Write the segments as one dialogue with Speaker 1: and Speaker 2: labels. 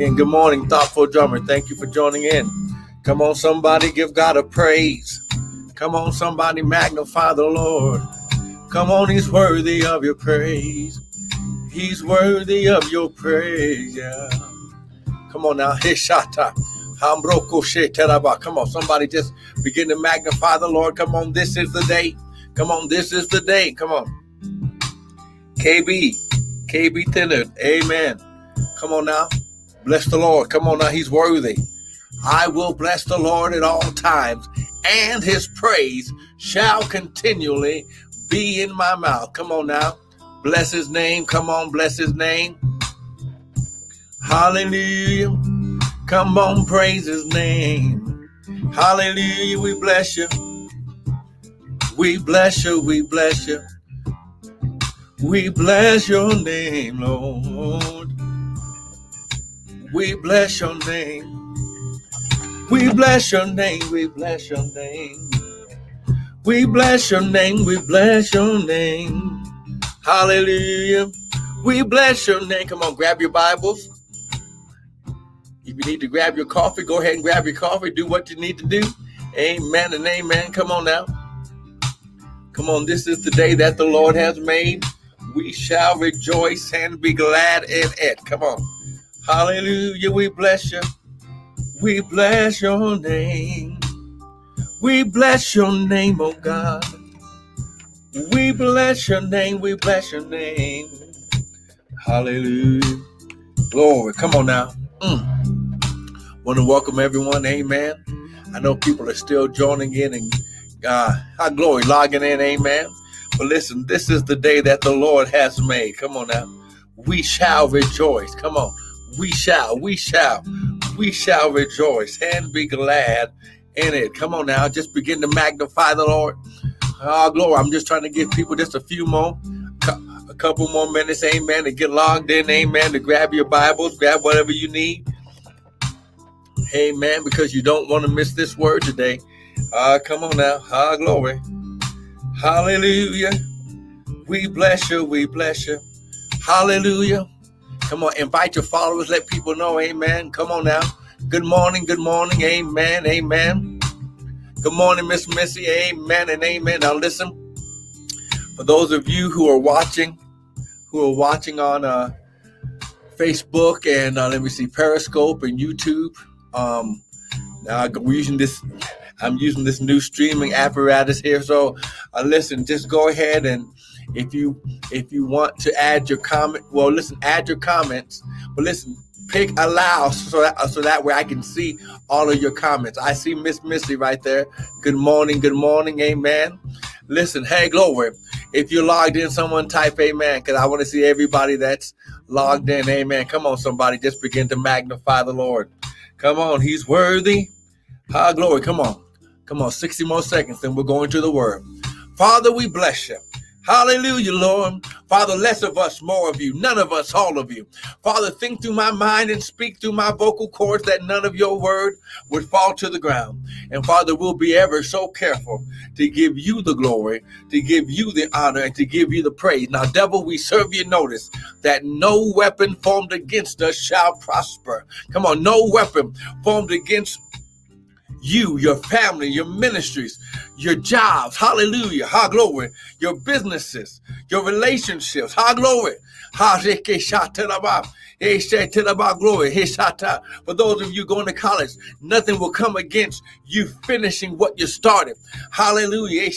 Speaker 1: And good morning, thoughtful drummer. Thank you for joining in. Come on, somebody, give God a praise. Come on, somebody, magnify the Lord. Come on, He's worthy of your praise. He's worthy of your praise. Yeah. Come on now, Hishata. Come on, somebody just begin to magnify the Lord. Come on, this is the day. Come on, this is the day. Come on. KB, KB Thinner. Amen. Come on now. Bless the Lord. Come on now. He's worthy. I will bless the Lord at all times, and his praise shall continually be in my mouth. Come on now. Bless his name. Come on. Bless his name. Hallelujah. Come on. Praise his name. Hallelujah. We bless you. We bless you. We bless you. We bless your name, Lord. We bless your name. We bless your name. We bless your name. We bless your name. We bless your name. Hallelujah. We bless your name. Come on, grab your Bibles. If you need to grab your coffee, go ahead and grab your coffee. Do what you need to do. Amen and amen. Come on now. Come on, this is the day that the Lord has made. We shall rejoice and be glad in it. Come on. Hallelujah. We bless you. We bless your name. We bless your name, oh God. We bless your name. We bless your name. Hallelujah. Glory. Come on now. Mm. Want to welcome everyone. Amen. I know people are still joining in and our glory logging in. Amen. But listen, this is the day that the Lord has made. Come on now. We shall rejoice. Come on. We shall, we shall, we shall rejoice and be glad in it. Come on now, just begin to magnify the Lord. Oh, glory. I'm just trying to give people just a few more, a couple more minutes, amen, to get logged in, amen, to grab your Bibles, grab whatever you need. Amen, because you don't want to miss this word today. Ah, uh, come on now. Ah, glory. Hallelujah. We bless you. We bless you. Hallelujah. Come on, invite your followers, let people know, amen. Come on now. Good morning, good morning, amen, amen. Good morning, Miss Missy, amen and amen. Now listen, for those of you who are watching, who are watching on uh, Facebook and uh, let me see, Periscope and YouTube. Um, now we're using this. I'm using this new streaming apparatus here. So, uh, listen, just go ahead and if you if you want to add your comment, well, listen, add your comments, but listen, pick allow so that so that way I can see all of your comments. I see Miss Missy right there. Good morning, good morning, amen. Listen, hey Glory, if you're logged in, someone type amen because I want to see everybody that's logged in. Amen. Come on, somebody, just begin to magnify the Lord. Come on, He's worthy. High glory. Come on, come on. 60 more seconds, then we're going to the Word. Father, we bless you. Hallelujah, Lord. Father, less of us, more of you. None of us, all of you. Father, think through my mind and speak through my vocal cords that none of your word would fall to the ground. And Father, we'll be ever so careful to give you the glory, to give you the honor, and to give you the praise. Now, devil, we serve you notice that no weapon formed against us shall prosper. Come on, no weapon formed against you, your family, your ministries, your jobs, hallelujah, high glory, your businesses, your relationships, high glory, glory, for those of you going to college, nothing will come against you finishing what you started. Hallelujah.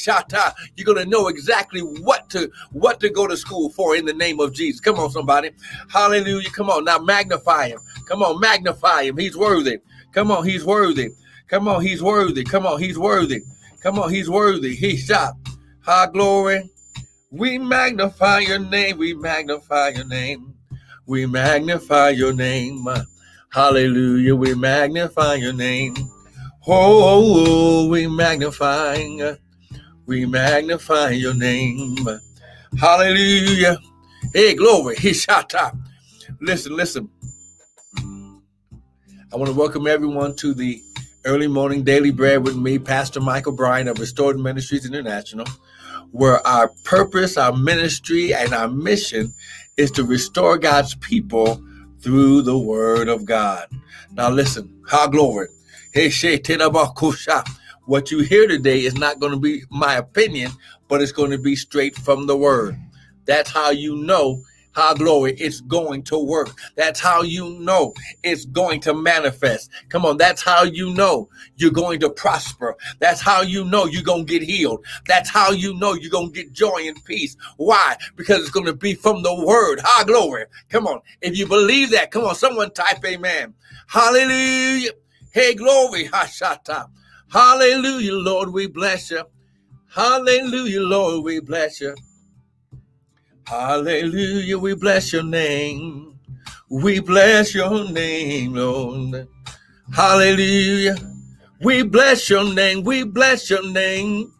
Speaker 1: You're gonna know exactly what to what to go to school for in the name of Jesus. Come on, somebody. Hallelujah. Come on. Now magnify him. Come on, magnify him. He's worthy. Come on, he's worthy. Come on, he's worthy. Come on, he's worthy. Come on, he's worthy. He shot. High glory. We magnify your name. We magnify your name. We magnify your name. Hallelujah. We magnify your name. Oh, we magnify. We magnify your name. Hallelujah. Hey, glory. He shot up. Listen, listen. I want to welcome everyone to the Early Morning Daily Bread with me, Pastor Michael Bryan of Restored Ministries International, where our purpose, our ministry, and our mission is to restore God's people through the word of God. Now listen, how glory. What you hear today is not going to be my opinion, but it's going to be straight from the word. That's how you know how glory it's going to work. That's how you know it's going to manifest. Come on, that's how you know you're going to prosper. That's how you know you're going to get healed. That's how you know you're going to get joy and peace. Why? Because it's going to be from the word. High glory. Come on. If you believe that, come on, someone type amen. Hallelujah. Hey, glory. Hashata. Hallelujah, Lord, we bless you. Hallelujah, Lord, we bless you. Hallelujah, we bless your name. We bless your name, Lord. Hallelujah. We bless your name. We bless your name.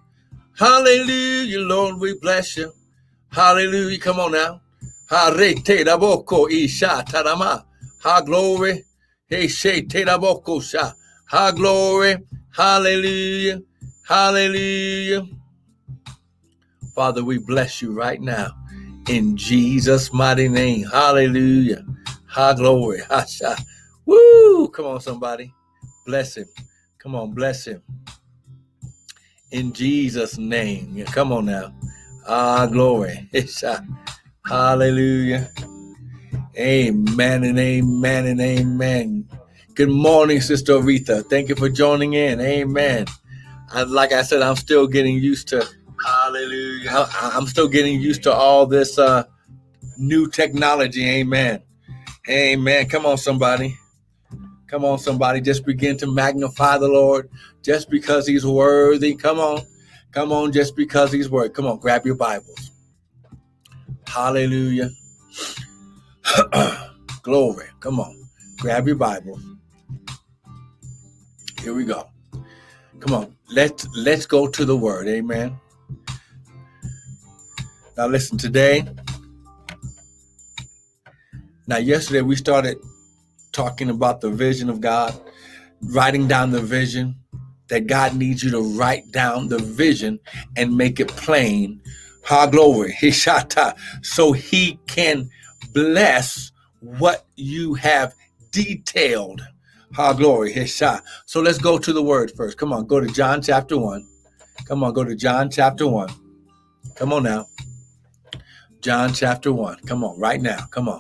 Speaker 1: Hallelujah, Lord. We bless you. Hallelujah. Come on now. Harete da boko isha tarama. Ha glory. Hey shete da boko sha. Ha glory. Hallelujah. Hallelujah. Father, we bless you right now in Jesus' mighty name. Hallelujah. Ha glory. Ha sha. Woo! Come on, somebody. Bless him. Come on, bless him. In Jesus' name. Yeah, come on now. Ah, glory. Hallelujah. Amen and amen and amen. Good morning, Sister Aretha. Thank you for joining in. Amen. I, like I said, I'm still getting used to Hallelujah. I, am still getting used to all this uh, new technology. Amen. Amen. Come on, somebody. Come on, somebody. Just begin to magnify the Lord just because he's worthy. Come on. Come on, just because he's worthy. Come on, grab your Bibles. Hallelujah. Glory. Come on. Grab your Bible. Here we go. Come on. Let's let's go to the word. Amen. Now, listen, today, now, yesterday we started talking about the vision of God, writing down the vision that God needs you to write down the vision and make it plain. Ha glory, Hishata, so he can bless what you have detailed. Ha glory, Hisha. So let's go to the word first. Come on, go to John chapter 1. Come on, go to John chapter 1. Come on now. John chapter 1. Come on, right now. Come on.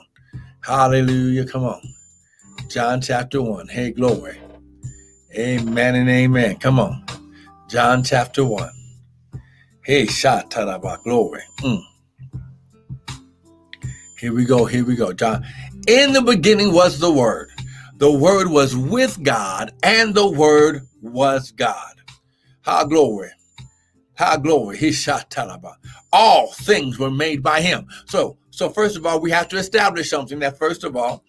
Speaker 1: Hallelujah. Come on. John chapter 1. Hey, glory. Amen and amen. Come on. John chapter 1. Hey, Shataraba, glory. Mm. Here we go. Here we go. John. In the beginning was the Word. The Word was with God, and the Word was God. How glory. How glory. Shot. All things were made by him. So, so first of all, we have to establish something that first of all,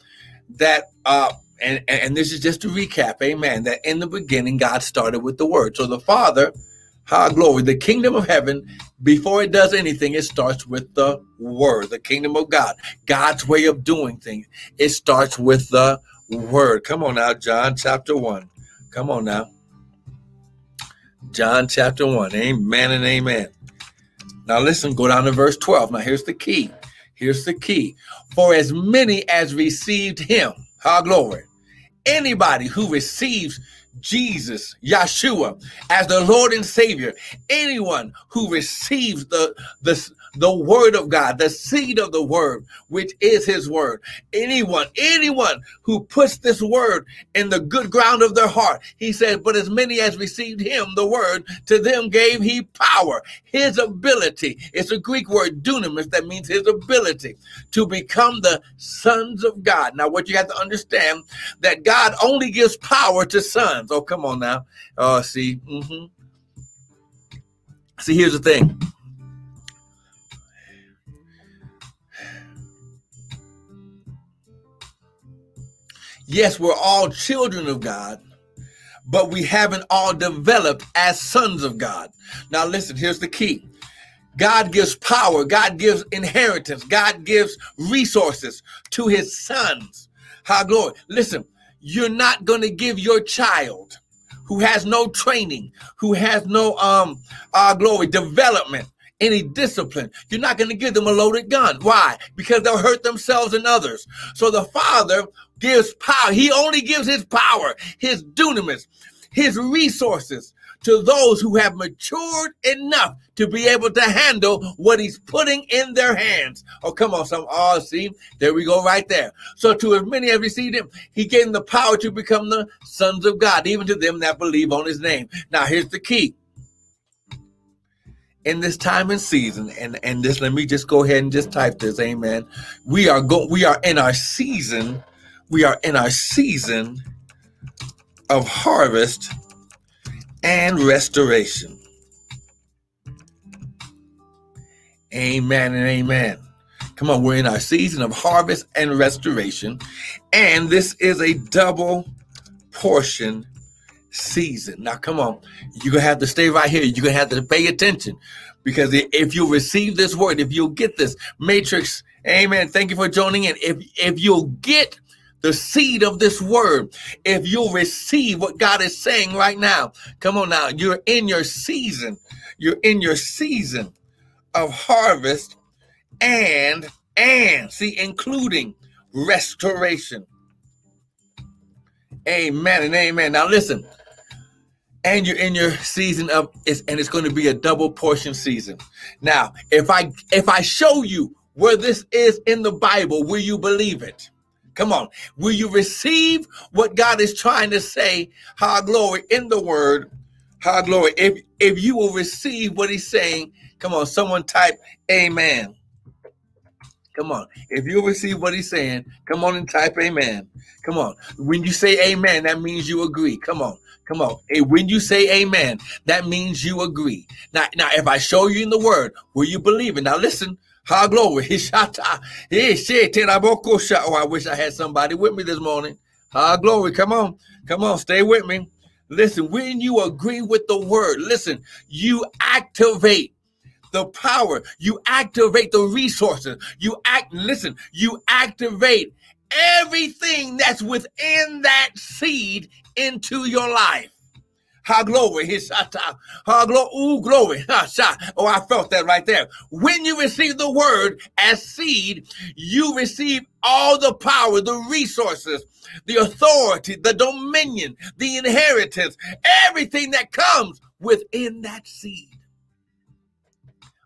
Speaker 1: that uh and, and this is just to recap, amen. That in the beginning, God started with the word. So the Father, high glory, the kingdom of heaven, before it does anything, it starts with the word, the kingdom of God, God's way of doing things. It starts with the word. Come on now, John chapter 1. Come on now. John chapter 1. Amen and amen. Now listen, go down to verse 12. Now here's the key. Here's the key. For as many as received him, how glory. Anybody who receives Jesus, Yeshua, as the Lord and Savior, anyone who receives the, the, the word of God, the seed of the word, which is his word. Anyone, anyone who puts this word in the good ground of their heart, he said, but as many as received him, the word, to them gave he power, his ability. It's a Greek word, dunamis, that means his ability to become the sons of God. Now, what you have to understand that God only gives power to sons. Oh, come on now. Oh, see. Mm-hmm. See, here's the thing Yes, we're all children of God, but we haven't all developed as sons of God. Now, listen, here's the key God gives power, God gives inheritance, God gives resources to his sons. How glory. Listen, you're not going to give your child who has no training, who has no um uh glory development any discipline. You're not going to give them a loaded gun. Why? Because they'll hurt themselves and others. So the Father gives power. He only gives his power, his dunamis, his resources to those who have matured enough to be able to handle what he's putting in their hands. Oh, come on, some oh, see, there we go, right there. So to as many as received him, he gave them the power to become the sons of God, even to them that believe on his name. Now here's the key in this time and season and and this let me just go ahead and just type this amen. We are go we are in our season we are in our season of harvest and restoration. Amen and amen. Come on we're in our season of harvest and restoration and this is a double portion season. Now, come on, you're gonna have to stay right here. You're gonna have to pay attention because if you receive this word, if you'll get this matrix, amen. Thank you for joining in. If if you'll get the seed of this word, if you'll receive what God is saying right now, come on now, you're in your season. You're in your season of harvest and and see, including restoration. Amen and amen. Now listen, and you're in your season of and it's going to be a double portion season now if i if i show you where this is in the bible will you believe it come on will you receive what god is trying to say High glory in the word High glory if if you will receive what he's saying come on someone type amen Come on. If you receive what he's saying, come on and type amen. Come on. When you say amen, that means you agree. Come on. Come on. When you say amen, that means you agree. Now, now, if I show you in the word, will you believe it? Now listen. Ha glory. Oh, I wish I had somebody with me this morning. Ha glory. Come on. Come on. Stay with me. Listen, when you agree with the word, listen, you activate the power, you activate the resources, you act, listen, you activate everything that's within that seed into your life. Ha glory, his ha glory, ooh glory, Oh, I felt that right there. When you receive the word as seed, you receive all the power, the resources, the authority, the dominion, the inheritance, everything that comes within that seed.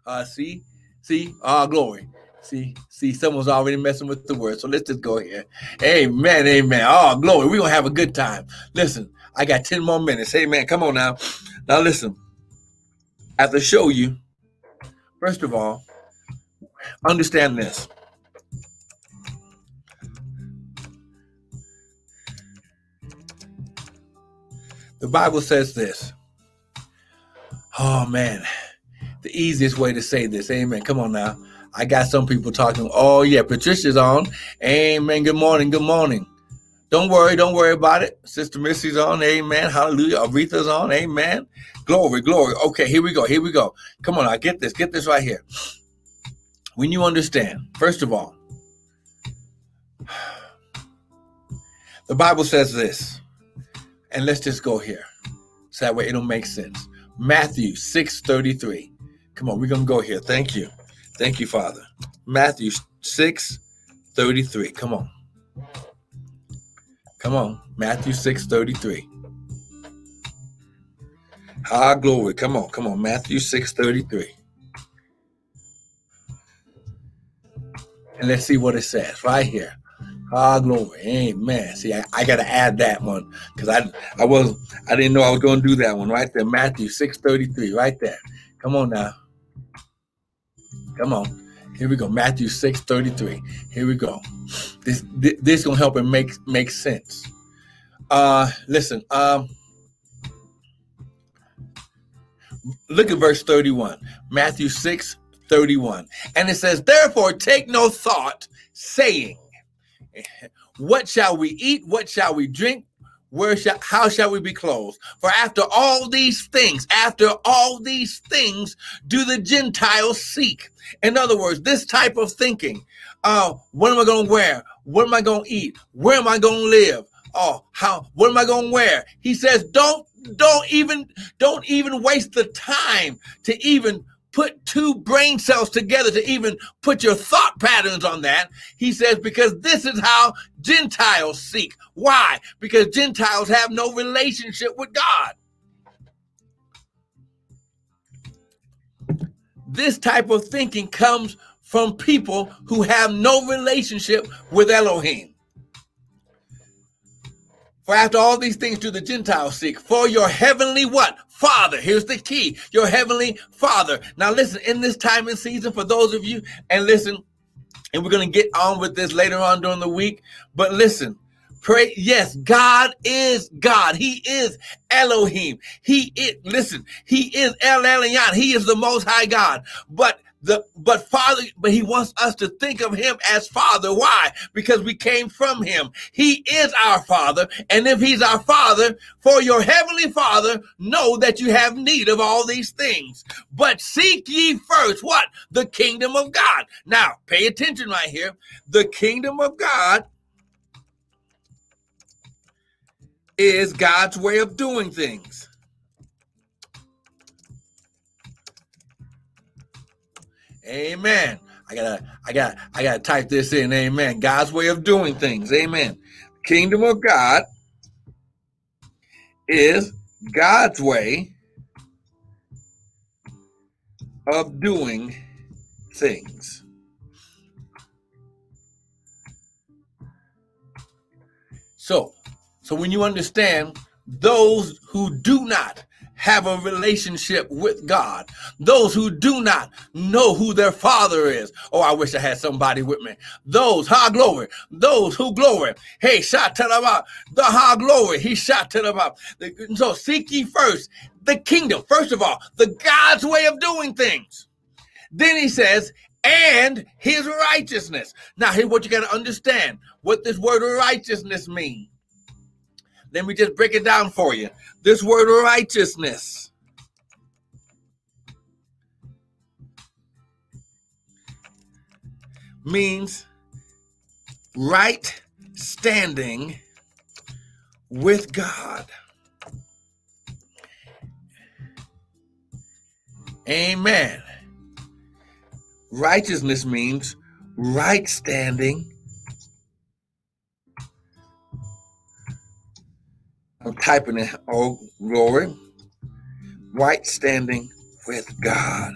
Speaker 1: Uh, see, see, ah, glory. See, see, someone's already messing with the word. So let's just go here. Amen, amen. Oh, glory. We're gonna have a good time. Listen, I got 10 more minutes. Amen. Come on now. Now listen. I have to show you, first of all, understand this. The Bible says this. Oh man the easiest way to say this. Amen. Come on now. I got some people talking. Oh, yeah, Patricia's on. Amen. Good morning. Good morning. Don't worry. Don't worry about it. Sister Missy's on. Amen. Hallelujah. Aretha's on. Amen. Glory, glory. Okay, here we go. Here we go. Come on, I get this. Get this right here. When you understand, first of all, the Bible says this, and let's just go here. So that way it'll make sense. Matthew 6 33. Come on, we're to go here. Thank you. Thank you, Father. Matthew 6 33. Come on. Come on. Matthew 6 33. Ah, glory. Come on. Come on. Matthew 6 33. And let's see what it says right here. Ah, glory. Amen. See, I, I got to add that one because I I was I didn't know I was to do that one right there. Matthew 6 33. Right there. Come on now. Come on. Here we go. Matthew 6 33. Here we go. This this, this gonna help it make make sense. Uh listen, um look at verse 31. Matthew 6 31. And it says, Therefore take no thought, saying, What shall we eat? What shall we drink? Where shall how shall we be clothed? For after all these things after all these things do the gentiles seek. In other words this type of thinking uh what am i going to wear? What am i going to eat? Where am i going to live? Oh how what am i going to wear? He says don't don't even don't even waste the time to even put two brain cells together to even put your thought patterns on that. He says, because this is how Gentiles seek. Why? Because Gentiles have no relationship with God. This type of thinking comes from people who have no relationship with Elohim. For after all these things do the Gentiles seek. For your heavenly what? Father. Here's the key. Your heavenly Father. Now listen, in this time and season, for those of you, and listen, and we're going to get on with this later on during the week, but listen, pray. Yes, God is God. He is Elohim. He is, listen, He is El Elyon. He is the most high God. But the but father but he wants us to think of him as father. Why? Because we came from him. He is our father. And if he's our father for your heavenly father know that you have need of all these things. But seek ye first what? The kingdom of god. Now pay attention right here. The kingdom of god is god's way of doing things Amen. I gotta, I gotta, I gotta type this in. Amen. God's way of doing things. Amen. Kingdom of God is God's way of doing things. So, so when you understand those who do not have a relationship with God. Those who do not know who their father is. Oh, I wish I had somebody with me. Those, high glory. Those who glory. Hey, shout to about the high glory. He shot to about. So seek ye first the kingdom. First of all, the God's way of doing things. Then he says, and his righteousness. Now, here's what you got to understand what this word righteousness means. Let me just break it down for you. This word righteousness means right standing with God. Amen. Righteousness means right standing I'm typing it. Oh, glory. Right standing with God.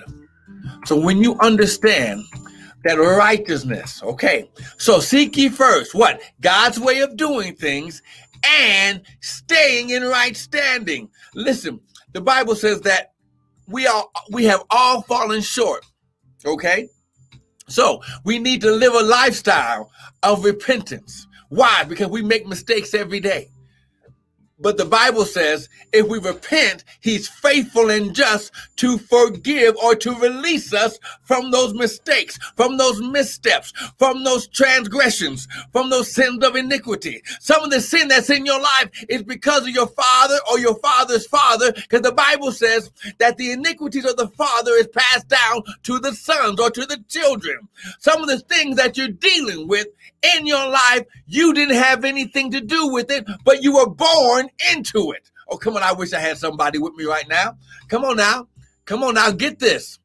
Speaker 1: So when you understand that righteousness, okay, so seek ye first what? God's way of doing things and staying in right standing. Listen, the Bible says that we are we have all fallen short. Okay? So we need to live a lifestyle of repentance. Why? Because we make mistakes every day. But the Bible says if we repent, he's faithful and just to forgive or to release us from those mistakes, from those missteps, from those transgressions, from those sins of iniquity. Some of the sin that's in your life is because of your father or your father's father, because the Bible says that the iniquities of the father is passed down to the sons or to the children. Some of the things that you're dealing with in your life, you didn't have anything to do with it, but you were born into it. Oh, come on. I wish I had somebody with me right now. Come on now. Come on now. Get this.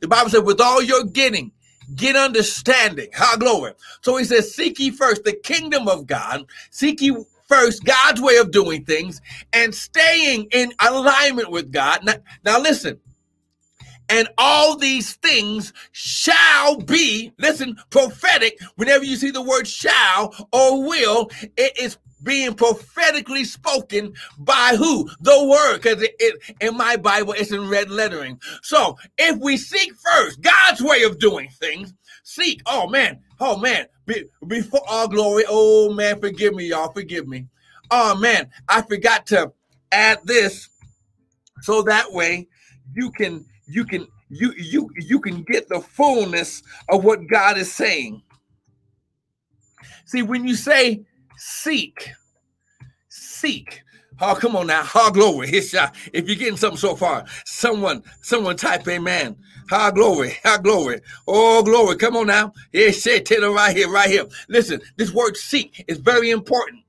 Speaker 1: The Bible said, with all you're getting, get understanding. How glory. So he says, seek ye first the kingdom of God. Seek ye first God's way of doing things and staying in alignment with God. Now, now listen. And all these things shall be, listen, prophetic. Whenever you see the word shall or will, it is being prophetically spoken by who? The word, because it, it, in my Bible it's in red lettering. So if we seek first God's way of doing things, seek. Oh man, oh man, Be, before all glory. Oh man, forgive me, y'all, forgive me. Oh man, I forgot to add this, so that way you can you can you you you can get the fullness of what God is saying. See, when you say seek. Seek. Oh, come on now. Ha glory. Uh, if you're getting something so far, someone, someone type amen. Ha glory. Ha glory. Oh, glory. Come on now. It's right here, right here. Listen, this word seek is very important.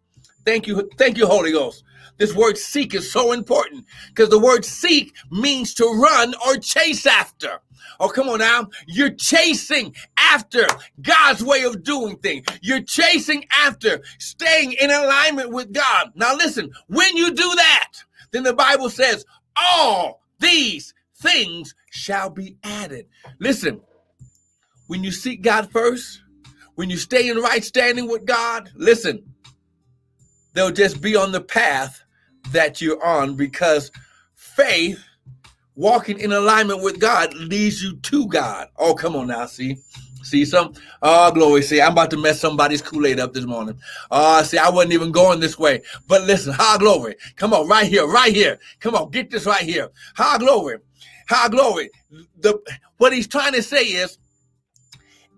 Speaker 1: Thank you, thank you, Holy Ghost. This word seek is so important because the word seek means to run or chase after. Oh, come on now. You're chasing after God's way of doing things. You're chasing after staying in alignment with God. Now, listen, when you do that, then the Bible says, all these things shall be added. Listen, when you seek God first, when you stay in right standing with God, listen, they'll just be on the path that you're on because faith, walking in alignment with God, leads you to God. Oh, come on now, see. See some? Oh, glory. See, I'm about to mess somebody's Kool-Aid up this morning. Oh, see, I wasn't even going this way. But listen, high glory. Come on, right here, right here. Come on, get this right here. High glory. High glory. The what he's trying to say is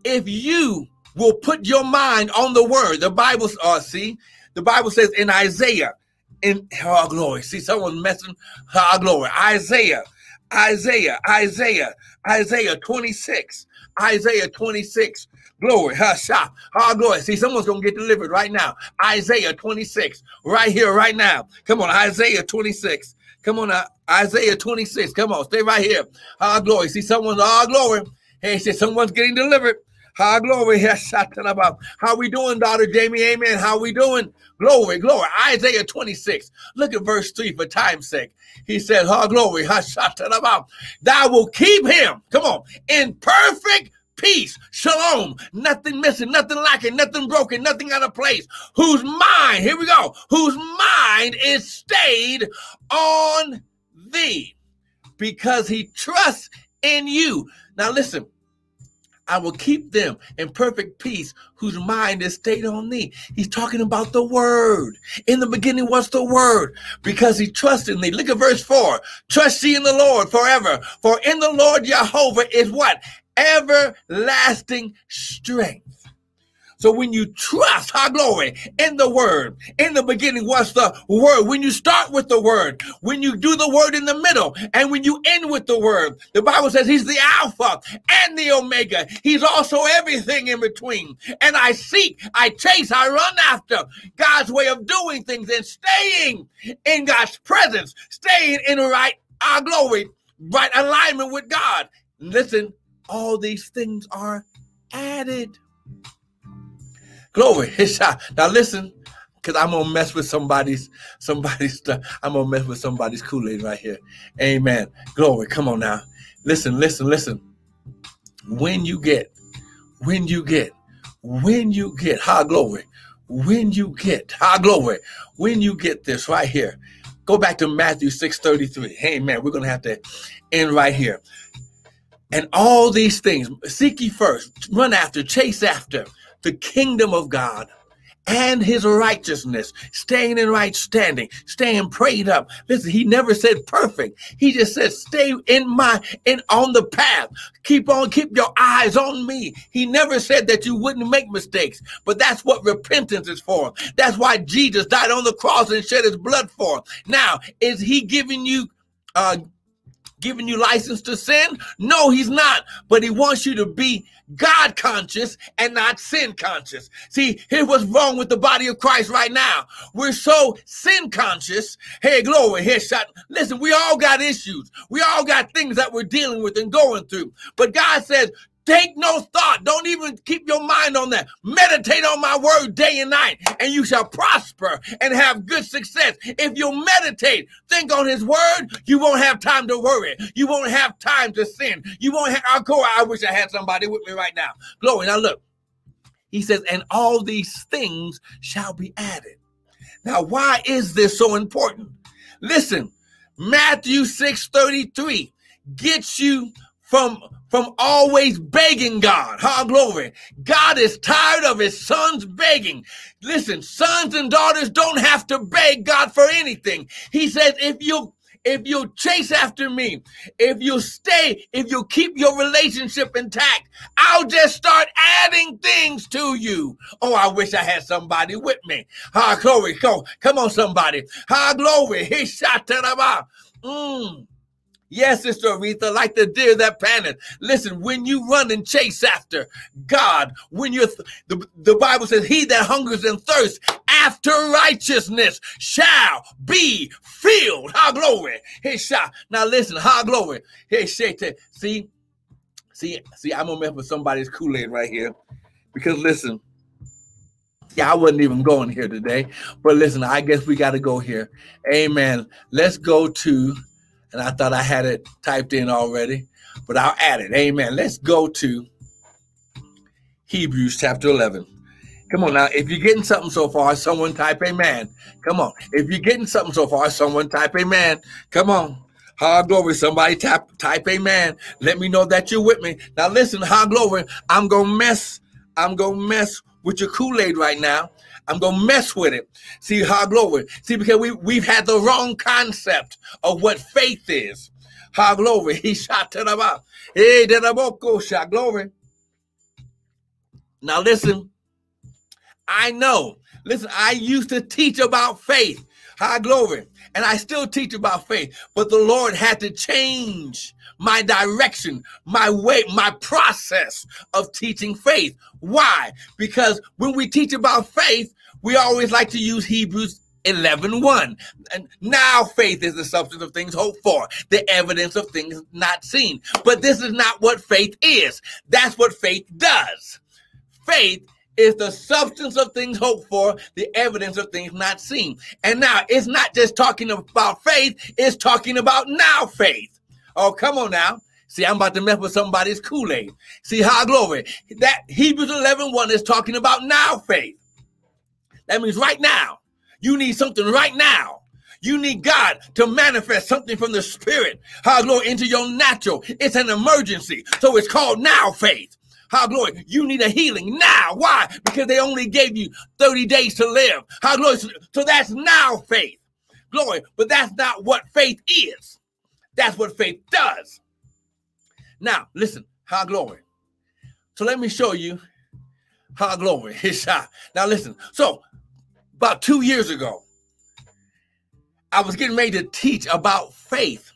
Speaker 1: if you will put your mind on the word, the Bible, uh, see, the Bible says in Isaiah, in oh glory. See, someone messing, oh glory. Isaiah, Isaiah, Isaiah, Isaiah 26, Isaiah 26. Glory, Hasha, oh glory. See, someone's gonna get delivered right now. Isaiah 26, right here, right now. Come on, Isaiah 26. Come on, uh, Isaiah 26. Come on, stay right here. Ah, glory. See, someone's ah, glory. Hey, see, someone's getting delivered. How glory. Yes, about how we doing, daughter Jamie? Amen. How we doing? Glory, glory. Isaiah 26. Look at verse 3 for time's sake. He said, "Ha glory. About Thou will keep him. Come on. In perfect peace, shalom, nothing missing, nothing lacking, nothing broken, nothing out of place. Whose mind, here we go, whose mind is stayed on thee because he trusts in you. Now, listen, I will keep them in perfect peace whose mind is stayed on thee. He's talking about the word. In the beginning was the word because he trusted in thee. Look at verse four. Trust ye in the Lord forever. For in the Lord Jehovah is what? Everlasting strength. So when you trust, our glory, in the word, in the beginning was the word. When you start with the word, when you do the word in the middle, and when you end with the word, the Bible says he's the Alpha and the Omega. He's also everything in between. And I seek, I chase, I run after God's way of doing things and staying in God's presence, staying in right, our glory, right alignment with God. Listen, all these things are added. Glory. Now listen, because I'm gonna mess with somebody's somebody's stuff. I'm gonna mess with somebody's Kool-Aid right here. Amen. Glory. Come on now. Listen, listen, listen. When you get, when you get, when you get high glory, when you get high glory, when you get this right here. Go back to Matthew 6:33. Hey man, we're gonna have to end right here. And all these things, seek ye first, run after, chase after the kingdom of God and his righteousness, staying in right standing, staying prayed up. Listen, he never said perfect. He just said, stay in my, in on the path. Keep on, keep your eyes on me. He never said that you wouldn't make mistakes, but that's what repentance is for. That's why Jesus died on the cross and shed his blood for. Now, is he giving you, uh, giving you license to sin? No, he's not. But he wants you to be God conscious and not sin conscious. See, here's what's wrong with the body of Christ right now. We're so sin conscious. Hey, glory, here shot. Listen, we all got issues. We all got things that we're dealing with and going through. But God says, Take no thought. Don't even keep your mind on that. Meditate on my word day and night, and you shall prosper and have good success. If you meditate, think on his word, you won't have time to worry. You won't have time to sin. You won't have, go, I wish I had somebody with me right now. Glory. Now look, he says, and all these things shall be added. Now, why is this so important? Listen, Matthew 6 33 gets you from from always begging God. Ha glory. God is tired of his sons begging. Listen, sons and daughters don't have to beg God for anything. He says, if you if you chase after me, if you stay, if you keep your relationship intact, I'll just start adding things to you. Oh, I wish I had somebody with me. Ha, glory, go. Come on, somebody. Ha, glory. He shot to the Mm. Yes, Sister Aretha, like the deer that panteth. Listen, when you run and chase after God, when you're th- the, the Bible says, He that hungers and thirsts after righteousness shall be filled. How glory. Hey, shot. Now listen, how glory. Hey, shake See, see, see, I'm gonna mess with somebody's Kool-Aid right here. Because listen, yeah, I wasn't even going here today. But listen, I guess we got to go here. Amen. Let's go to, and I thought I had it typed in already, but I'll add it. Amen. Let's go to Hebrews chapter 11. Come on now. If you're getting something so far, someone type amen. Come on. If you're getting something so far, someone type amen. Come on. Hard glory. Somebody type type amen. Let me know that you're with me. Now listen, hard glory. I'm gonna mess. I'm gonna mess with your Kool-Aid right now. I'm gonna mess with it. See how glory. See, because we we've had the wrong concept of what faith is. How glory. He shot to the mouth. Hey, the oh, shot glory. Now listen, I know. Listen, I used to teach about faith. High glory. And I still teach about faith, but the Lord had to change my direction, my way, my process of teaching faith. Why? Because when we teach about faith, we always like to use Hebrews 11 1. And now faith is the substance of things hoped for, the evidence of things not seen. But this is not what faith is. That's what faith does. Faith is the substance of things hoped for, the evidence of things not seen. And now it's not just talking about faith, it's talking about now faith. Oh, come on now. See, I'm about to mess with somebody's Kool-Aid. See, how glory. That Hebrews 11 1 is talking about now faith. That means right now. You need something right now. You need God to manifest something from the spirit, how glory, into your natural. It's an emergency. So it's called now faith. How glory, you need a healing now. Why? Because they only gave you 30 days to live. How glory, so that's now faith. Glory, but that's not what faith is. That's what faith does. Now, listen, how glory. So let me show you how glory. Uh, now, listen. So, about two years ago, I was getting ready to teach about faith.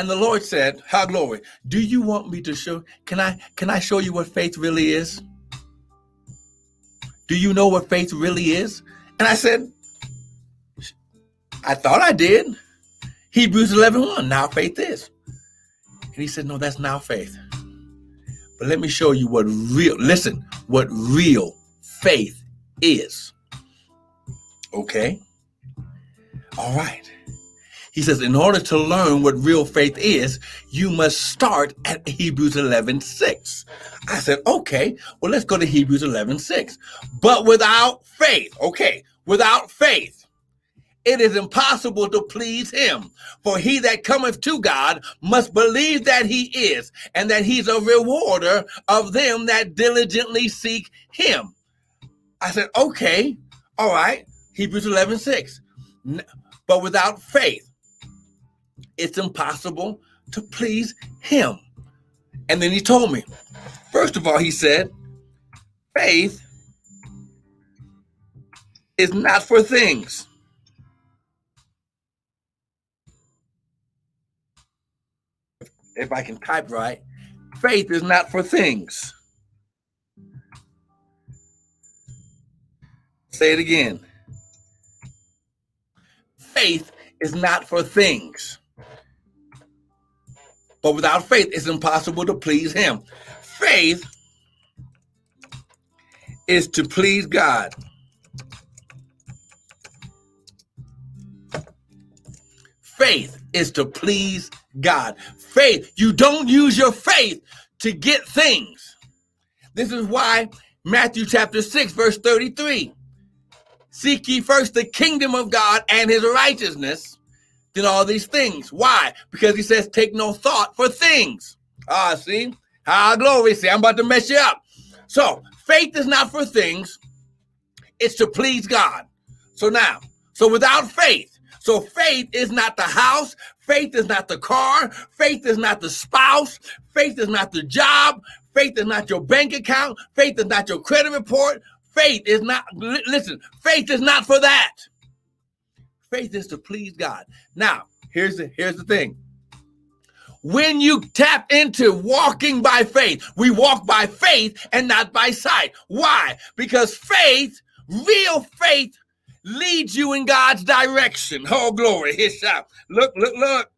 Speaker 1: And the Lord said, How glory, do you want me to show? Can I can I show you what faith really is? Do you know what faith really is? And I said, I thought I did. Hebrews 11 1, now faith is. And he said, No, that's now faith. But let me show you what real, listen, what real faith is. Okay? All right. He says, in order to learn what real faith is, you must start at Hebrews 11 6. I said, okay, well, let's go to Hebrews 11 6. But without faith, okay, without faith, it is impossible to please him. For he that cometh to God must believe that he is, and that he's a rewarder of them that diligently seek him. I said, okay, all right, Hebrews 11 6. But without faith, it's impossible to please him. And then he told me, first of all, he said, faith is not for things if I can type right, faith is not for things. Say it again. Faith is not for things. But without faith, it's impossible to please Him. Faith is to please God. Faith is to please God. Faith, you don't use your faith to get things. This is why Matthew chapter 6, verse 33 Seek ye first the kingdom of God and his righteousness, then all these things. Why? Because he says, take no thought for things. Ah, see? Ah, glory. See, I'm about to mess you up. So, faith is not for things, it's to please God. So now, so without faith, so faith is not the house, faith is not the car, faith is not the spouse, faith is not the job, faith is not your bank account, faith is not your credit report. Faith is not listen, faith is not for that. Faith is to please God. Now, here's the here's the thing. When you tap into walking by faith, we walk by faith and not by sight. Why? Because faith real faith leads you in God's direction. Oh, glory. His shout. Look, look, look.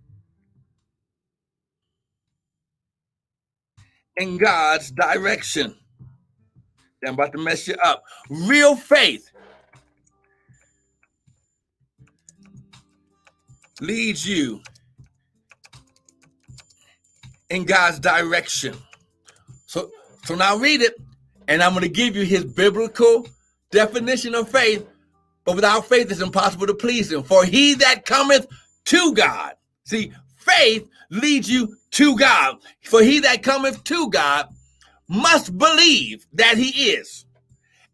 Speaker 1: In God's direction. I'm about to mess you up. Real faith leads you in God's direction. So, so now read it, and I'm going to give you his biblical definition of faith. But without faith, it's impossible to please him. For he that cometh to God, see, faith leads you to God. For he that cometh to God must believe that he is,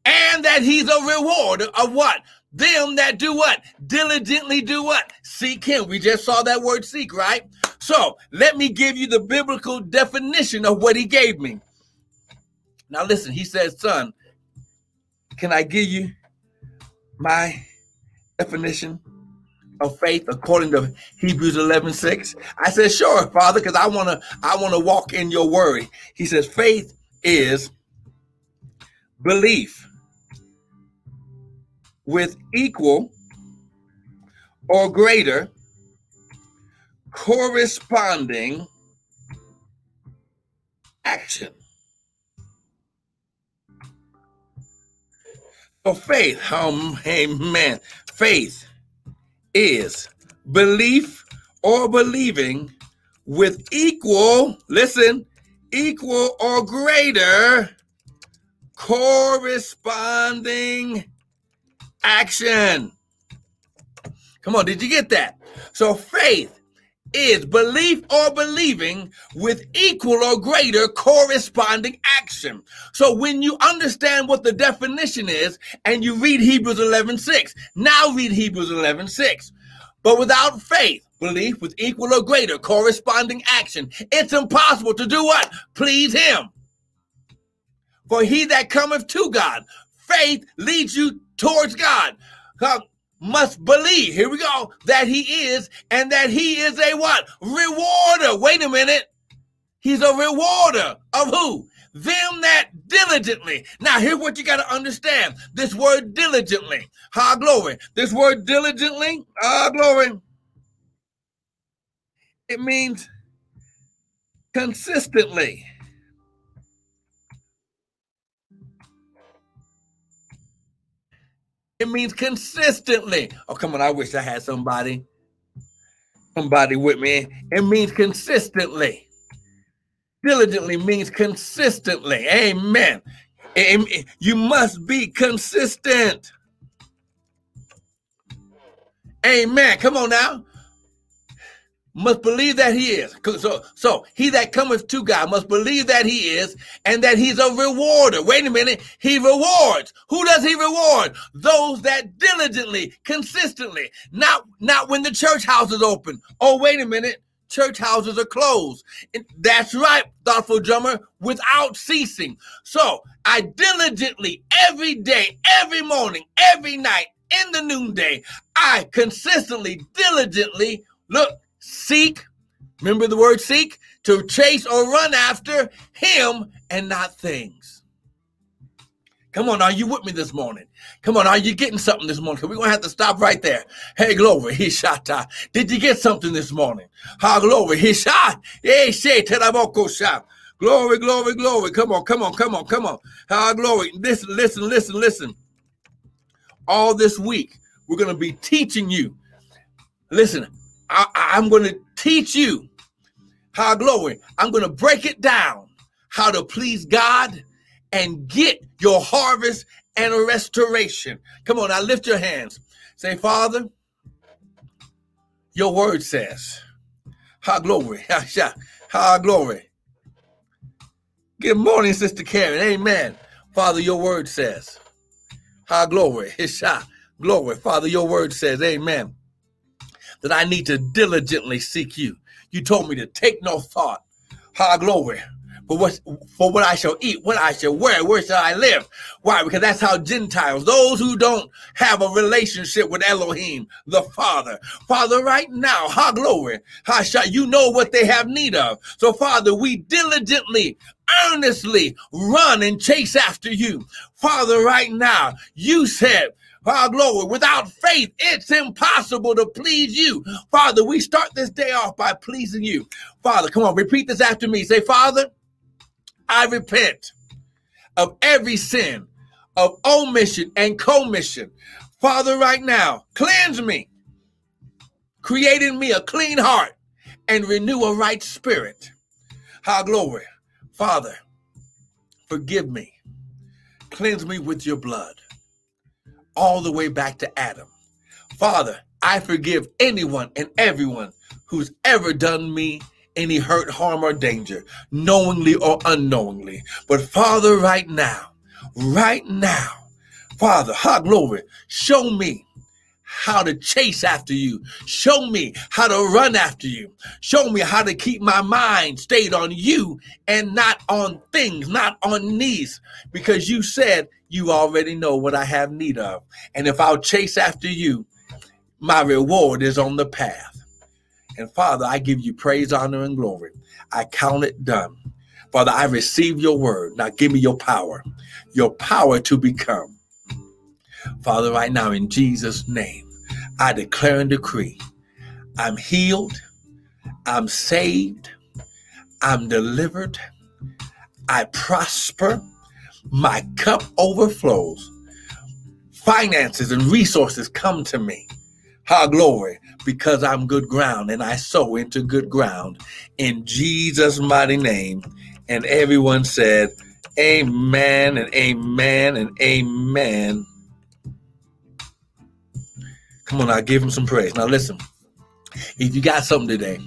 Speaker 1: and that he's a rewarder of what? Them that do what? Diligently do what? Seek him. We just saw that word seek, right? So let me give you the biblical definition of what he gave me. Now listen, he says, son, can I give you my definition of faith according to Hebrews 11, 6? I said, sure, Father, because I want to I want to walk in your word. He says, faith is belief with equal or greater corresponding action. So faith, um, amen. Faith is belief or believing with equal, listen, equal or greater corresponding action. Come on, did you get that? So faith is belief or believing with equal or greater corresponding action. So when you understand what the definition is and you read Hebrews 11 6, now read Hebrews 11 6. But without faith, belief with equal or greater corresponding action, it's impossible to do what? Please Him. For he that cometh to God, faith leads you towards God. God must believe, here we go, that he is and that he is a what? Rewarder. Wait a minute. He's a rewarder of who? Them that diligently. Now, here's what you got to understand. This word diligently. Ha glory. This word diligently, ah glory. It means consistently. It means consistently. Oh, come on. I wish I had somebody, somebody with me. It means consistently. Diligently means consistently. Amen. You must be consistent. Amen. Come on now must believe that he is. So, so he that cometh to God must believe that he is and that he's a rewarder. Wait a minute. He rewards. Who does he reward? Those that diligently, consistently, not, not when the church house is open. Oh, wait a minute. Church houses are closed. That's right, thoughtful drummer, without ceasing. So I diligently every day, every morning, every night, in the noonday, I consistently, diligently look seek, remember the word seek, to chase or run after him and not things. Come on, are you with me this morning? Come on, are you getting something this morning? We're gonna have to stop right there. Hey, glory, he shot. Did you get something this morning? Ha, glory, he shot. Hey, say, oh, shot. Glory, glory, glory. Come on, come on, come on, come on. Ha, glory. Listen, listen, listen, listen. All this week, we're gonna be teaching you. Listen, I, am going to teach you how glory. I'm going to break it down how to please God and get your harvest and a restoration. Come on, now lift your hands. Say, Father, your word says, how glory, how glory. Good morning, Sister Karen. Amen. Father, your word says, how glory, glory. Father, your word says, Amen that I need to diligently seek you. You told me to take no thought. High glory. for what for what I shall eat, what I shall wear, where shall I live? Why? Because that's how Gentiles, those who don't have a relationship with Elohim, the Father, Father, right now, ha glory, ha shall you know what they have need of. So, Father, we diligently, earnestly run and chase after you, Father. Right now, you said. Our glory. Without faith, it's impossible to please you. Father, we start this day off by pleasing you. Father, come on, repeat this after me. Say, Father, I repent of every sin of omission and commission. Father, right now, cleanse me, create in me a clean heart, and renew a right spirit. How glory. Father, forgive me. Cleanse me with your blood all the way back to Adam. Father, I forgive anyone and everyone who's ever done me any hurt, harm, or danger, knowingly or unknowingly. But Father, right now, right now, Father, high glory, show me how to chase after you. Show me how to run after you. Show me how to keep my mind stayed on you and not on things, not on needs, because you said you already know what I have need of. And if I'll chase after you, my reward is on the path. And Father, I give you praise, honor, and glory. I count it done. Father, I receive your word. Now give me your power, your power to become. Father, right now, in Jesus' name, I declare and decree I'm healed, I'm saved, I'm delivered, I prosper, my cup overflows, finances and resources come to me. Ha, glory because I'm good ground and I sow into good ground in Jesus' mighty name. And everyone said, Amen and amen and amen. Come on, I give him some praise. Now, listen, if you got something today,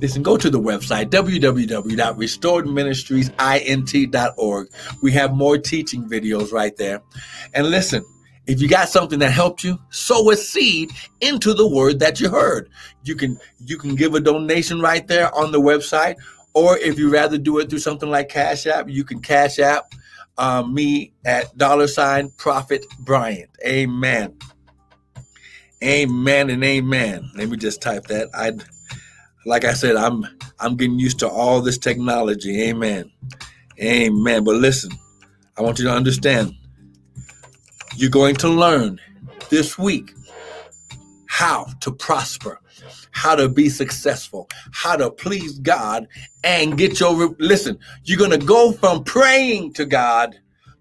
Speaker 1: listen, go to the website www.restoredministriesint.org. We have more teaching videos right there. And listen, if you got something that helped you, sow a seed into the word that you heard. You can you can give a donation right there on the website, or if you rather do it through something like Cash App, you can Cash App um, me at dollar sign Prophet Bryant. Amen. Amen and amen. Let me just type that. I like I said, I'm I'm getting used to all this technology. Amen. Amen. But listen, I want you to understand you're going to learn this week how to prosper, how to be successful, how to please God and get your listen. You're going to go from praying to God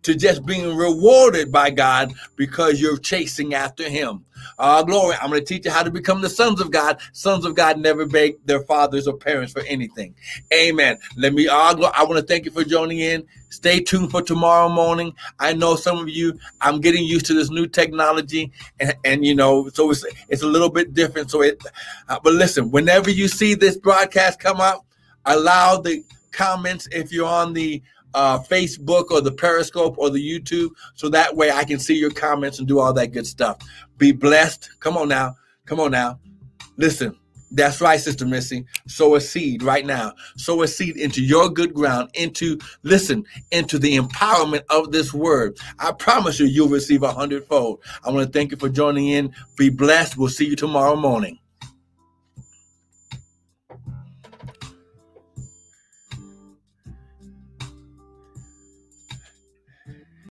Speaker 1: to just being rewarded by God because you're chasing after Him. Uh, glory. I'm going to teach you how to become the sons of God. Sons of God never beg their fathers or parents for anything. Amen. Let me, uh, I want to thank you for joining in. Stay tuned for tomorrow morning. I know some of you, I'm getting used to this new technology and, and you know, so it's, it's a little bit different. So it, uh, but listen, whenever you see this broadcast come up, allow the comments if you're on the uh, Facebook or the Periscope or the YouTube, so that way I can see your comments and do all that good stuff. Be blessed. Come on now. Come on now. Listen. That's right, Sister Missy. Sow a seed right now. Sow a seed into your good ground, into, listen, into the empowerment of this word. I promise you, you'll receive a hundredfold. I want to thank you for joining in. Be blessed. We'll see you tomorrow morning.